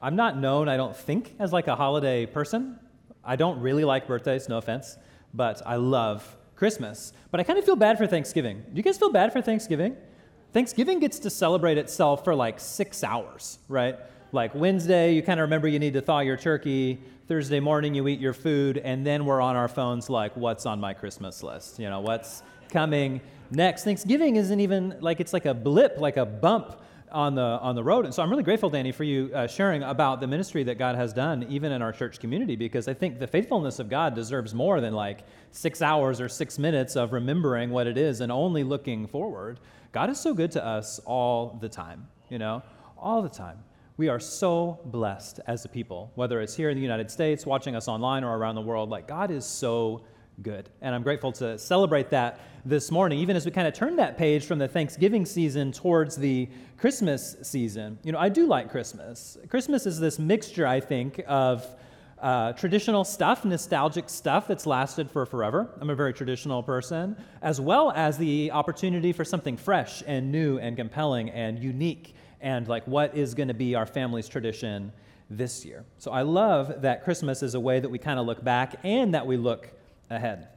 I'm not known, I don't think, as like a holiday person. I don't really like birthdays, no offense, but I love Christmas. But I kind of feel bad for Thanksgiving. Do you guys feel bad for Thanksgiving? Thanksgiving gets to celebrate itself for like six hours, right? Like Wednesday, you kind of remember you need to thaw your turkey. Thursday morning, you eat your food, and then we're on our phones like, what's on my Christmas list? You know, what's coming next? Thanksgiving isn't even like it's like a blip, like a bump on the on the road. And so I'm really grateful, Danny, for you uh, sharing about the ministry that God has done, even in our church community, because I think the faithfulness of God deserves more than like six hours or six minutes of remembering what it is and only looking forward. God is so good to us all the time, you know, all the time. We are so blessed as a people, whether it's here in the United States, watching us online, or around the world. Like, God is so good. And I'm grateful to celebrate that this morning, even as we kind of turn that page from the Thanksgiving season towards the Christmas season. You know, I do like Christmas. Christmas is this mixture, I think, of uh, traditional stuff, nostalgic stuff that's lasted for forever. I'm a very traditional person, as well as the opportunity for something fresh and new and compelling and unique and like what is going to be our family's tradition this year. So I love that Christmas is a way that we kind of look back and that we look ahead.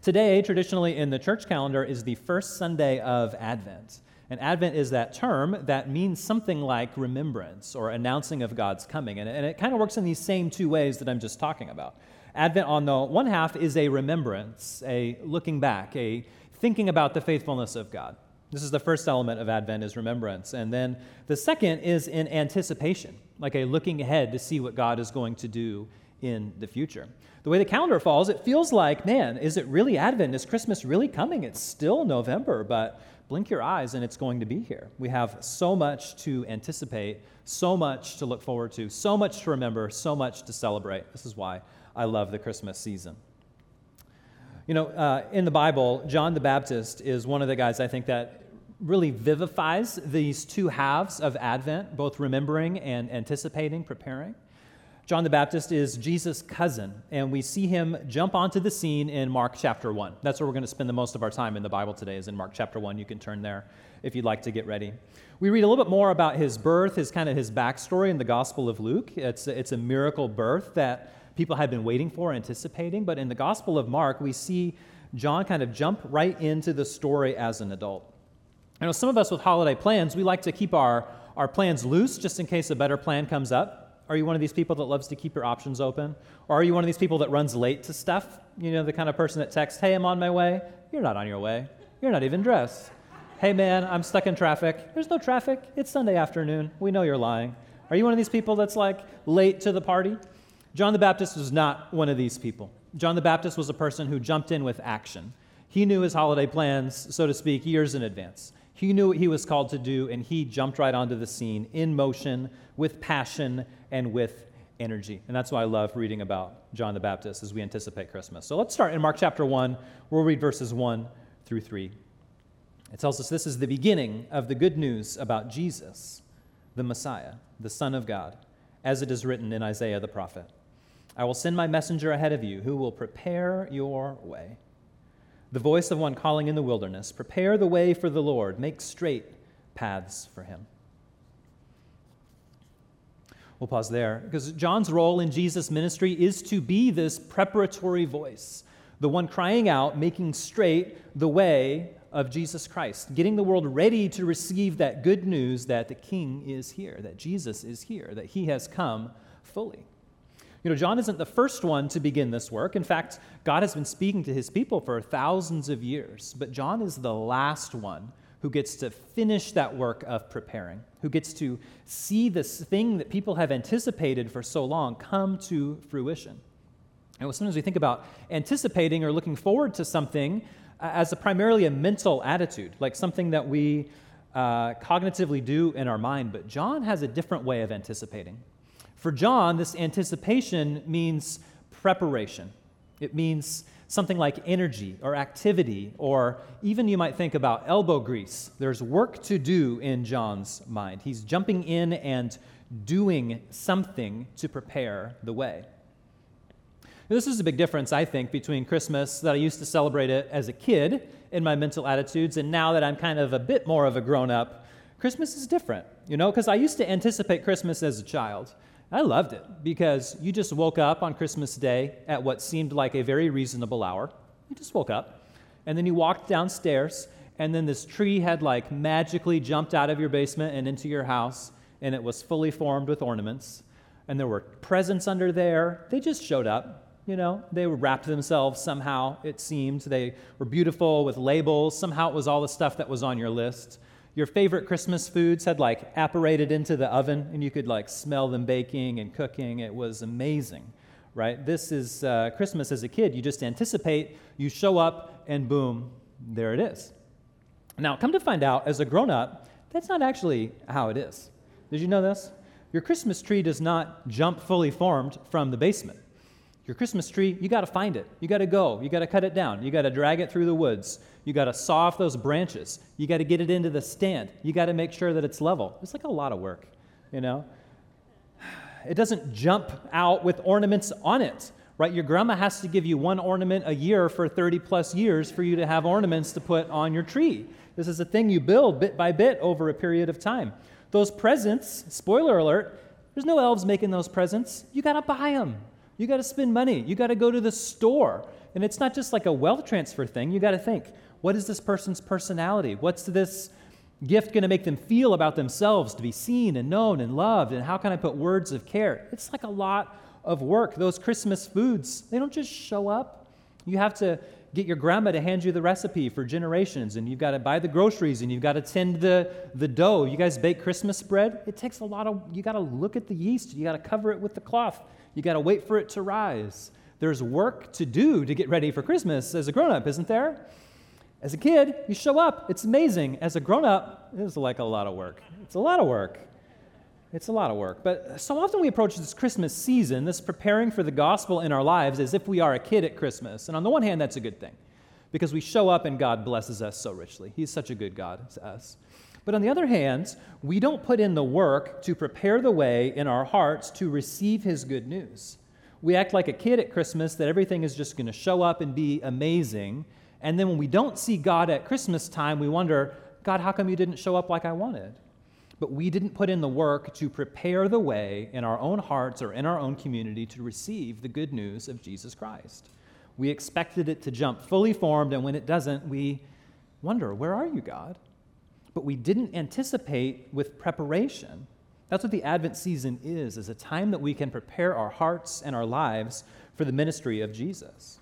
Today, traditionally in the church calendar, is the first Sunday of Advent. And Advent is that term that means something like remembrance or announcing of God's coming. And, it kind of works in these same two ways that I'm just talking about. Advent, on the one half, is a remembrance, a looking back, a thinking about the faithfulness of God. This is the first element of Advent is remembrance. And then the second is in anticipation, like a looking ahead to see what God is going to do in the future. The way the calendar falls, it feels like, man, is it really Advent? Is Christmas really coming? It's still November, but blink your eyes and it's going to be here. We have so much to anticipate, so much to look forward to, so much to remember, so much to celebrate. This is why I love the Christmas season. You know, uh, in the Bible, John the Baptist is one of the guys I think that really vivifies these two halves of Advent, both remembering and anticipating, preparing. John the Baptist is Jesus' cousin, and we see him jump onto the scene in Mark chapter 1. That's where we're going to spend the most of our time in the Bible today, is in Mark chapter 1. You can turn there if you'd like to get ready. We read a little bit more about his birth, his kind of his backstory in the Gospel of Luke. It's, it's a miracle birth that people had been waiting for, anticipating. But in the Gospel of Mark, we see John kind of jump right into the story as an adult. You know, some of us with holiday plans, we like to keep our, our plans loose just in case a better plan comes up. Are you one of these people that loves to keep your options open? Or are you one of these people that runs late to stuff? You know, the kind of person that texts, hey, I'm on my way. You're not on your way. You're not even dressed. Hey, man, I'm stuck in traffic. There's no traffic. It's Sunday afternoon. We know you're lying. Are you one of these people that's like late to the party? John the Baptist was not one of these people. John the Baptist was a person who jumped in with action. He knew his holiday plans, so to speak, years in advance. He knew what he was called to do, and he jumped right onto the scene in motion, with passion, and with energy. And that's why I love reading about John the Baptist as we anticipate Christmas. So let's start in Mark chapter 1. We'll read verses 1 through 3. It tells us this is the beginning of the good news about Jesus, the Messiah, the Son of God, as it is written in Isaiah the prophet. I will send my messenger ahead of you who will prepare your way. The voice of one calling in the wilderness Prepare the way for the Lord, make straight paths for him. We'll pause there because John's role in Jesus' ministry is to be this preparatory voice, the one crying out, making straight the way of Jesus Christ, getting the world ready to receive that good news that the King is here, that Jesus is here, that he has come fully. You know, John isn't the first one to begin this work. In fact, God has been speaking to his people for thousands of years, but John is the last one who gets to finish that work of preparing, who gets to see this thing that people have anticipated for so long come to fruition. And sometimes we think about anticipating or looking forward to something as a primarily a mental attitude, like something that we uh, cognitively do in our mind, but John has a different way of anticipating. For John, this anticipation means preparation. It means something like energy or activity, or even you might think about elbow grease. There's work to do in John's mind. He's jumping in and doing something to prepare the way. This is a big difference, I think, between Christmas that I used to celebrate it as a kid in my mental attitudes, and now that I'm kind of a bit more of a grown up, Christmas is different, you know, because I used to anticipate Christmas as a child. I loved it because you just woke up on Christmas Day at what seemed like a very reasonable hour. You just woke up, and then you walked downstairs, and then this tree had like magically jumped out of your basement and into your house, and it was fully formed with ornaments, and there were presents under there. They just showed up. You know, they wrapped themselves somehow, it seemed. They were beautiful with labels. Somehow it was all the stuff that was on your list your favorite Christmas foods had like apparated into the oven and you could like smell them baking and cooking. It was amazing, right? This is uh, Christmas as a kid. You just anticipate, you show up, and boom, there it is. Now, come to find out, as a grown up, that's not actually how it is. Did you know this? Your Christmas tree does not jump fully formed from the basement. Your Christmas tree, you got to find it. You got to go. You got to cut it down. You got to drag it through the woods. You got to saw off those branches. You got to get it into the stand. You got to make sure that it's level. It's like a lot of work, you know? It doesn't jump out with ornaments on it, right? Your grandma has to give you one ornament a year for 30 plus years for you to have ornaments to put on your tree. This is a thing you build bit by bit over a period of time. Those presents, spoiler alert, there's no elves making those presents. You got to buy them. You got to spend money. You got to go to the store. And it's not just like a wealth transfer thing. You got to think what is this person's personality? What's this gift going to make them feel about themselves to be seen and known and loved? And how can I put words of care? It's like a lot of work. Those Christmas foods, they don't just show up. You have to get your grandma to hand you the recipe for generations, and you've got to buy the groceries, and you've got to tend the, the dough. You guys bake Christmas bread? It takes a lot of, you got to look at the yeast, you got to cover it with the cloth. You got to wait for it to rise. There's work to do to get ready for Christmas as a grown up, isn't there? As a kid, you show up. It's amazing. As a grown up, it's like a lot of work. It's a lot of work. It's a lot of work. But so often we approach this Christmas season, this preparing for the gospel in our lives, as if we are a kid at Christmas. And on the one hand, that's a good thing because we show up and God blesses us so richly. He's such a good God to us. But on the other hand, we don't put in the work to prepare the way in our hearts to receive His good news. We act like a kid at Christmas that everything is just going to show up and be amazing. And then when we don't see God at Christmas time, we wonder, God, how come you didn't show up like I wanted? But we didn't put in the work to prepare the way in our own hearts or in our own community to receive the good news of Jesus Christ. We expected it to jump fully formed, and when it doesn't, we wonder, where are you, God? but we didn't anticipate with preparation. That's what the Advent season is, is a time that we can prepare our hearts and our lives for the ministry of Jesus.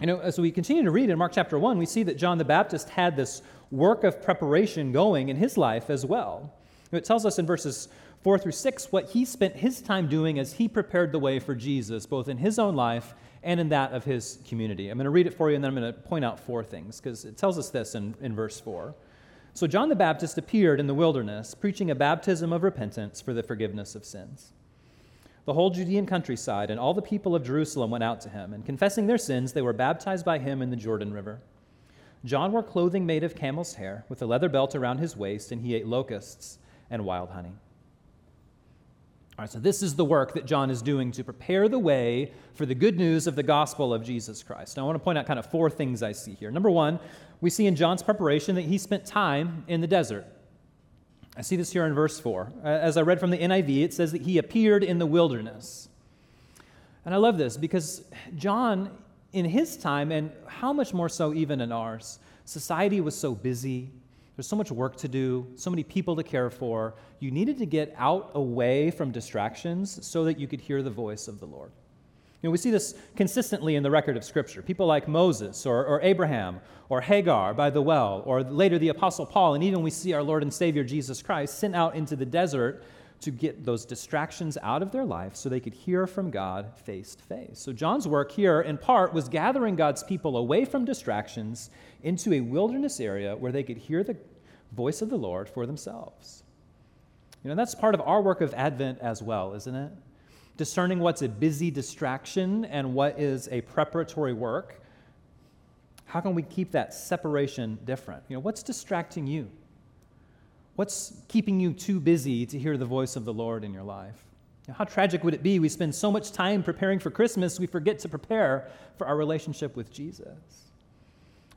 You know, as we continue to read in Mark chapter 1, we see that John the Baptist had this work of preparation going in his life as well. It tells us in verses 4 through 6 what he spent his time doing as he prepared the way for Jesus, both in his own life and in that of his community. I'm going to read it for you, and then I'm going to point out four things, because it tells us this in, in verse 4. So John the Baptist appeared in the wilderness, preaching a baptism of repentance for the forgiveness of sins. The whole Judean countryside and all the people of Jerusalem went out to him, and confessing their sins, they were baptized by him in the Jordan River. John wore clothing made of camel's hair, with a leather belt around his waist, and he ate locusts and wild honey. All right, so this is the work that John is doing to prepare the way for the good news of the gospel of Jesus Christ. Now, I want to point out kind of four things I see here. Number one, we see in John's preparation that he spent time in the desert. I see this here in verse 4. As I read from the NIV, it says that he appeared in the wilderness. And I love this because John, in his time, and how much more so even in ours, society was so busy, there's so much work to do, so many people to care for. You needed to get out away from distractions so that you could hear the voice of the Lord. You know, we see this consistently in the record of Scripture. People like Moses or, or Abraham or Hagar by the well, or later the Apostle Paul, and even we see our Lord and Savior Jesus Christ sent out into the desert to get those distractions out of their life so they could hear from God face to face. So, John's work here, in part, was gathering God's people away from distractions into a wilderness area where they could hear the voice of the Lord for themselves. You know, that's part of our work of Advent as well, isn't it? Discerning what's a busy distraction and what is a preparatory work. How can we keep that separation different? You know, what's distracting you? What's keeping you too busy to hear the voice of the Lord in your life? How tragic would it be? We spend so much time preparing for Christmas, we forget to prepare for our relationship with Jesus.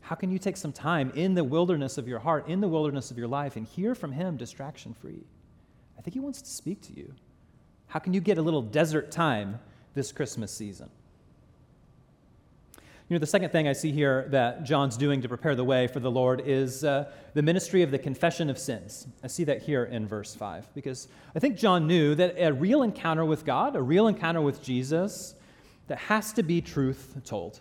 How can you take some time in the wilderness of your heart, in the wilderness of your life, and hear from Him distraction free? I think He wants to speak to you. How can you get a little desert time this Christmas season? You know, the second thing I see here that John's doing to prepare the way for the Lord is uh, the ministry of the confession of sins. I see that here in verse 5, because I think John knew that a real encounter with God, a real encounter with Jesus, that has to be truth told.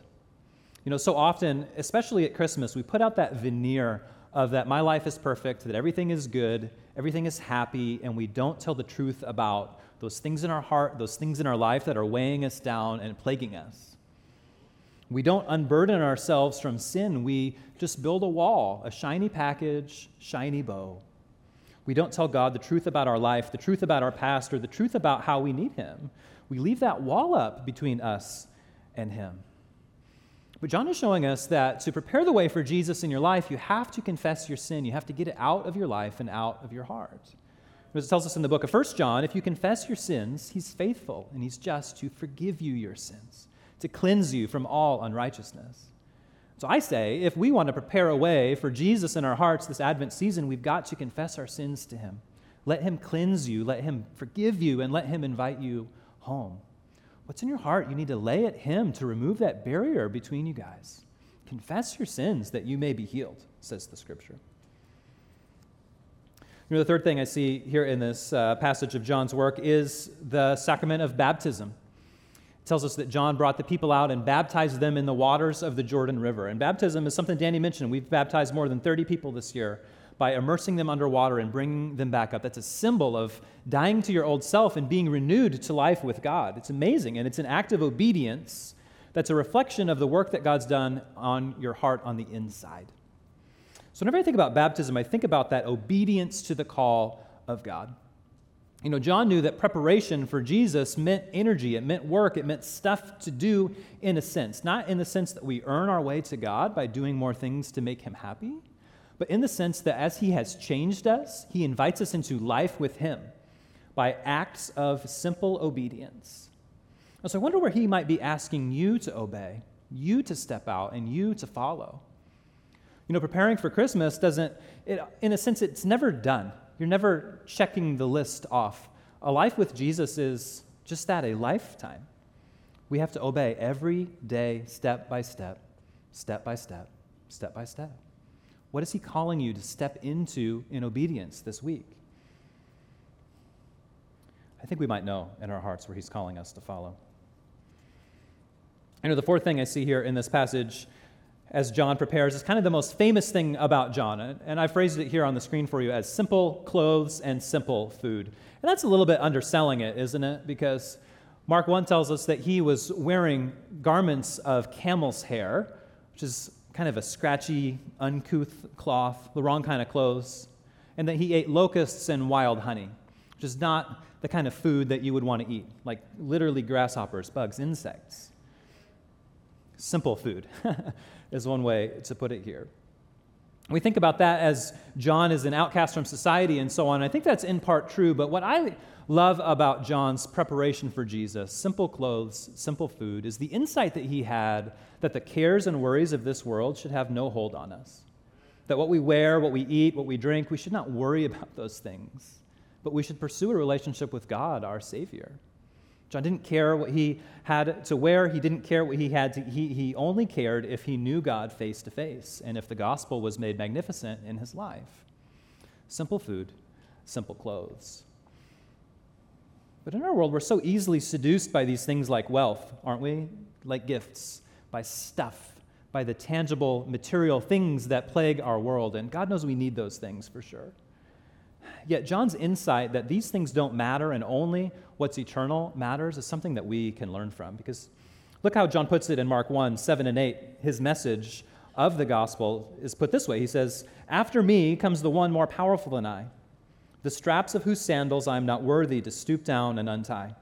You know, so often, especially at Christmas, we put out that veneer of that my life is perfect, that everything is good, everything is happy, and we don't tell the truth about those things in our heart, those things in our life that are weighing us down and plaguing us. We don't unburden ourselves from sin. We just build a wall, a shiny package, shiny bow. We don't tell God the truth about our life, the truth about our past, or the truth about how we need Him. We leave that wall up between us and Him. But John is showing us that to prepare the way for Jesus in your life, you have to confess your sin. You have to get it out of your life and out of your heart. As it tells us in the book of 1 John, if you confess your sins, he's faithful and he's just to forgive you your sins to cleanse you from all unrighteousness. So I say, if we want to prepare a way for Jesus in our hearts this Advent season, we've got to confess our sins to Him. Let Him cleanse you, let Him forgive you, and let Him invite you home. What's in your heart? You need to lay at Him to remove that barrier between you guys. Confess your sins that you may be healed, says the Scripture. You know, the third thing I see here in this uh, passage of John's work is the sacrament of baptism. Tells us that John brought the people out and baptized them in the waters of the Jordan River. And baptism is something Danny mentioned. We've baptized more than 30 people this year by immersing them underwater and bringing them back up. That's a symbol of dying to your old self and being renewed to life with God. It's amazing, and it's an act of obedience that's a reflection of the work that God's done on your heart on the inside. So, whenever I think about baptism, I think about that obedience to the call of God. You know, John knew that preparation for Jesus meant energy, it meant work, it meant stuff to do in a sense. Not in the sense that we earn our way to God by doing more things to make him happy, but in the sense that as he has changed us, he invites us into life with him by acts of simple obedience. And so I wonder where he might be asking you to obey, you to step out, and you to follow. You know, preparing for Christmas doesn't, it, in a sense, it's never done. You're never checking the list off. A life with Jesus is just that a lifetime. We have to obey every day, step by step, step by step, step by step. What is He calling you to step into in obedience this week? I think we might know in our hearts where He's calling us to follow. You know, the fourth thing I see here in this passage as John prepares is kind of the most famous thing about John. And I phrased it here on the screen for you as simple clothes and simple food. And that's a little bit underselling it, isn't it? Because Mark 1 tells us that he was wearing garments of camel's hair, which is kind of a scratchy, uncouth cloth, the wrong kind of clothes, and that he ate locusts and wild honey, which is not the kind of food that you would want to eat, like literally grasshoppers, bugs, insects. Simple food. is one way to put it here. We think about that as John is an outcast from society and so on. I think that's in part true, but what I love about John's preparation for Jesus, simple clothes, simple food, is the insight that he had that the cares and worries of this world should have no hold on us. That what we wear, what we eat, what we drink, we should not worry about those things, but we should pursue a relationship with God, our Savior. John didn't care what he had to wear. He didn't care what he had to, he, he only cared if he knew God face to face and if the gospel was made magnificent in his life. Simple food, simple clothes. But in our world, we're so easily seduced by these things like wealth, aren't we? Like gifts, by stuff, by the tangible material things that plague our world. And God knows we need those things for sure. Yet, John's insight that these things don't matter and only what's eternal matters is something that we can learn from. Because look how John puts it in Mark 1 7 and 8. His message of the gospel is put this way He says, After me comes the one more powerful than I, the straps of whose sandals I am not worthy to stoop down and untie.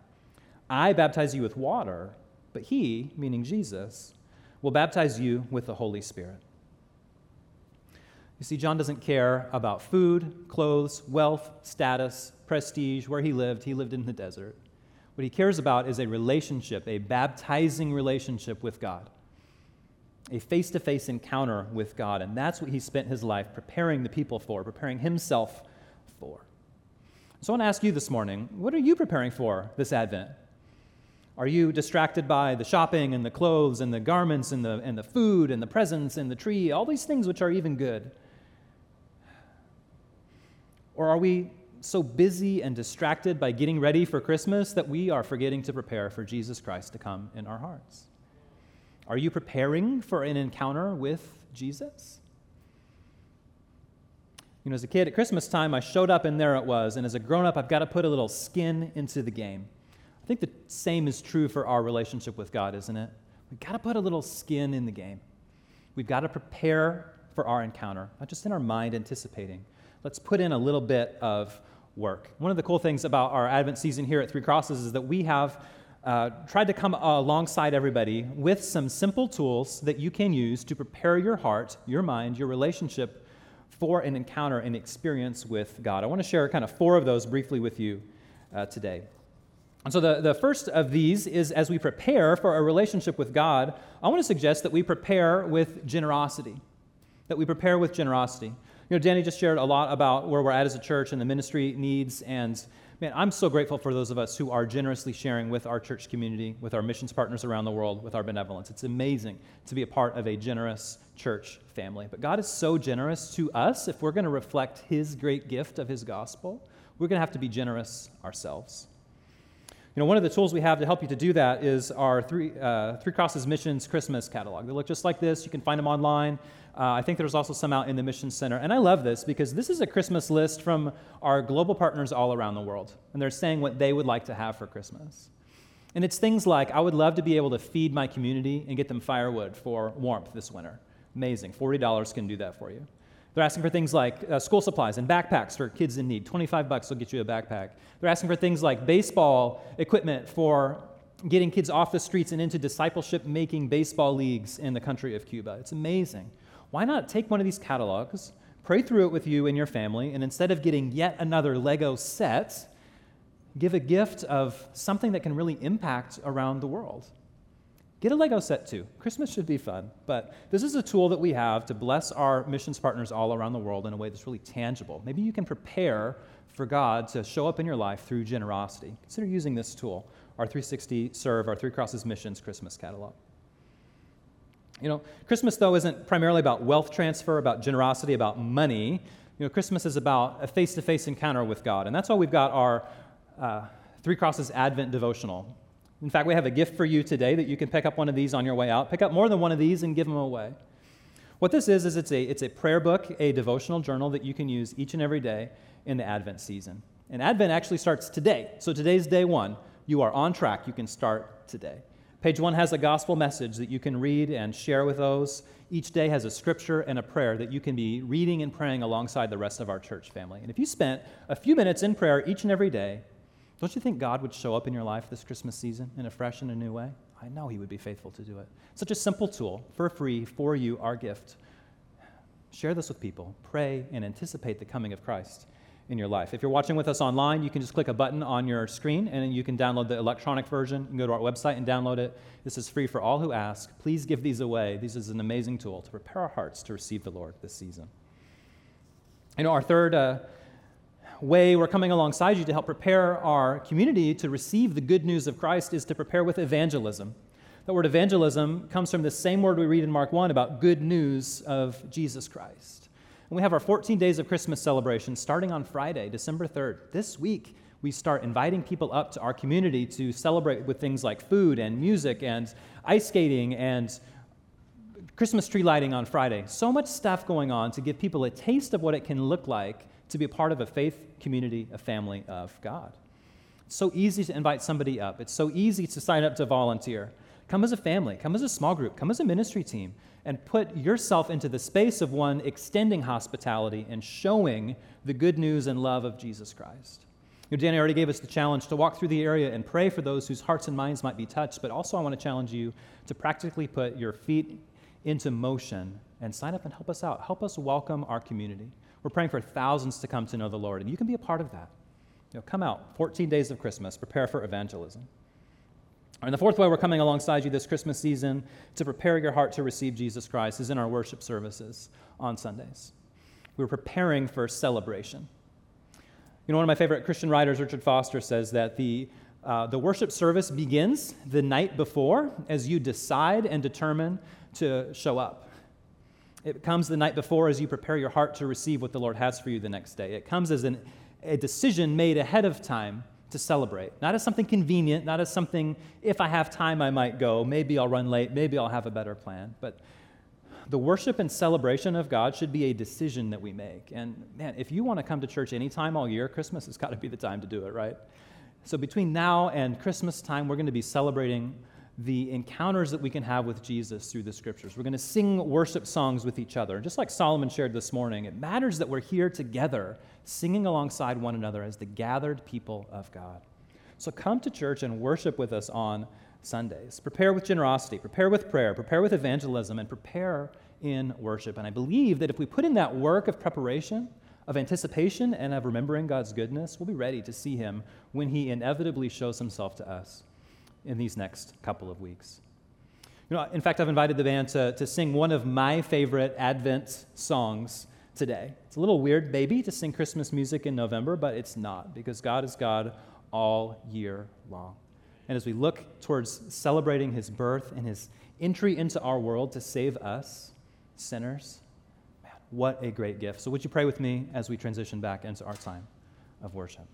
I baptize you with water, but he, meaning Jesus, will baptize you with the Holy Spirit. You see, John doesn't care about food, clothes, wealth, status, prestige, where he lived. He lived in the desert. What he cares about is a relationship, a baptizing relationship with God. a face to face encounter with God. And that's what he spent his life preparing the people for, preparing himself for. So I want to ask you this morning what are you preparing for this Advent? Are you distracted by the shopping and the clothes and the garments and the, and the food and the presents and the tree, all these things which are even good? Or are we so busy and distracted by getting ready for Christmas that we are forgetting to prepare for Jesus Christ to come in our hearts? Are you preparing for an encounter with Jesus? You know, as a kid at Christmas time, I showed up and there it was. And as a grown up, I've got to put a little skin into the game. I think the same is true for our relationship with God, isn't it? We've got to put a little skin in the game. We've got to prepare for our encounter, not just in our mind anticipating. Let's put in a little bit of work. One of the cool things about our Advent season here at Three Crosses is that we have uh, tried to come alongside everybody with some simple tools that you can use to prepare your heart, your mind, your relationship for an encounter and experience with God. I want to share kind of four of those briefly with you uh, today. And so, the, the first of these is as we prepare for a relationship with God, I want to suggest that we prepare with generosity. That we prepare with generosity. You know, Danny just shared a lot about where we're at as a church and the ministry needs. And man, I'm so grateful for those of us who are generously sharing with our church community, with our missions partners around the world, with our benevolence. It's amazing to be a part of a generous church family. But God is so generous to us. If we're going to reflect His great gift of His gospel, we're going to have to be generous ourselves. You know, one of the tools we have to help you to do that is our Three, uh, Three Crosses Missions Christmas catalog. They look just like this. You can find them online. Uh, I think there's also some out in the Mission Center. And I love this because this is a Christmas list from our global partners all around the world. And they're saying what they would like to have for Christmas. And it's things like I would love to be able to feed my community and get them firewood for warmth this winter. Amazing. $40 can do that for you. They're asking for things like uh, school supplies and backpacks for kids in need. 25 bucks will get you a backpack. They're asking for things like baseball equipment for getting kids off the streets and into discipleship making baseball leagues in the country of Cuba. It's amazing why not take one of these catalogs, pray through it with you and your family, and instead of getting yet another Lego set, give a gift of something that can really impact around the world? Get a Lego set too. Christmas should be fun, but this is a tool that we have to bless our missions partners all around the world in a way that's really tangible. Maybe you can prepare for God to show up in your life through generosity. Consider using this tool, our 360 Serve, our Three Crosses Missions Christmas catalog. You know, Christmas, though, isn't primarily about wealth transfer, about generosity, about money. You know, Christmas is about a face to face encounter with God. And that's why we've got our uh, Three Crosses Advent devotional. In fact, we have a gift for you today that you can pick up one of these on your way out. Pick up more than one of these and give them away. What this is, is it's a, it's a prayer book, a devotional journal that you can use each and every day in the Advent season. And Advent actually starts today. So today's day one. You are on track. You can start today. Page one has a gospel message that you can read and share with those. Each day has a scripture and a prayer that you can be reading and praying alongside the rest of our church family. And if you spent a few minutes in prayer each and every day, don't you think God would show up in your life this Christmas season in a fresh and a new way? I know He would be faithful to do it. Such a simple tool for free for you, our gift. Share this with people. Pray and anticipate the coming of Christ in your life. If you're watching with us online, you can just click a button on your screen and you can download the electronic version. You can go to our website and download it. This is free for all who ask. Please give these away. This is an amazing tool to prepare our hearts to receive the Lord this season. You know, our third uh, way we're coming alongside you to help prepare our community to receive the good news of Christ is to prepare with evangelism. The word evangelism comes from the same word we read in Mark 1 about good news of Jesus Christ. And we have our 14 days of Christmas celebration starting on Friday, December 3rd. This week, we start inviting people up to our community to celebrate with things like food and music and ice skating and Christmas tree lighting on Friday. So much stuff going on to give people a taste of what it can look like to be a part of a faith community, a family of God. It's so easy to invite somebody up. It's so easy to sign up to volunteer. Come as a family, come as a small group, come as a ministry team and put yourself into the space of one extending hospitality and showing the good news and love of Jesus Christ. You know, Danny already gave us the challenge to walk through the area and pray for those whose hearts and minds might be touched, but also I want to challenge you to practically put your feet into motion and sign up and help us out. Help us welcome our community. We're praying for thousands to come to know the Lord, and you can be a part of that. You know, come out, 14 days of Christmas, prepare for evangelism. And the fourth way we're coming alongside you this Christmas season to prepare your heart to receive Jesus Christ is in our worship services on Sundays. We're preparing for celebration. You know, one of my favorite Christian writers, Richard Foster, says that the, uh, the worship service begins the night before as you decide and determine to show up. It comes the night before as you prepare your heart to receive what the Lord has for you the next day. It comes as an, a decision made ahead of time to celebrate, not as something convenient, not as something, if I have time, I might go. Maybe I'll run late, maybe I'll have a better plan. But the worship and celebration of God should be a decision that we make. And man, if you want to come to church anytime all year, Christmas has got to be the time to do it, right? So between now and Christmas time, we're going to be celebrating the encounters that we can have with Jesus through the scriptures. We're going to sing worship songs with each other. Just like Solomon shared this morning, it matters that we're here together, singing alongside one another as the gathered people of God. So come to church and worship with us on Sundays. Prepare with generosity, prepare with prayer, prepare with evangelism, and prepare in worship. And I believe that if we put in that work of preparation, of anticipation, and of remembering God's goodness, we'll be ready to see Him when He inevitably shows Himself to us in these next couple of weeks. You know, in fact, I've invited the band to, to sing one of my favorite Advent songs today. It's a little weird, maybe, to sing Christmas music in November, but it's not, because God is God all year long. And as we look towards celebrating his birth and his entry into our world to save us, sinners, man, what a great gift. So, would you pray with me as we transition back into our time of worship?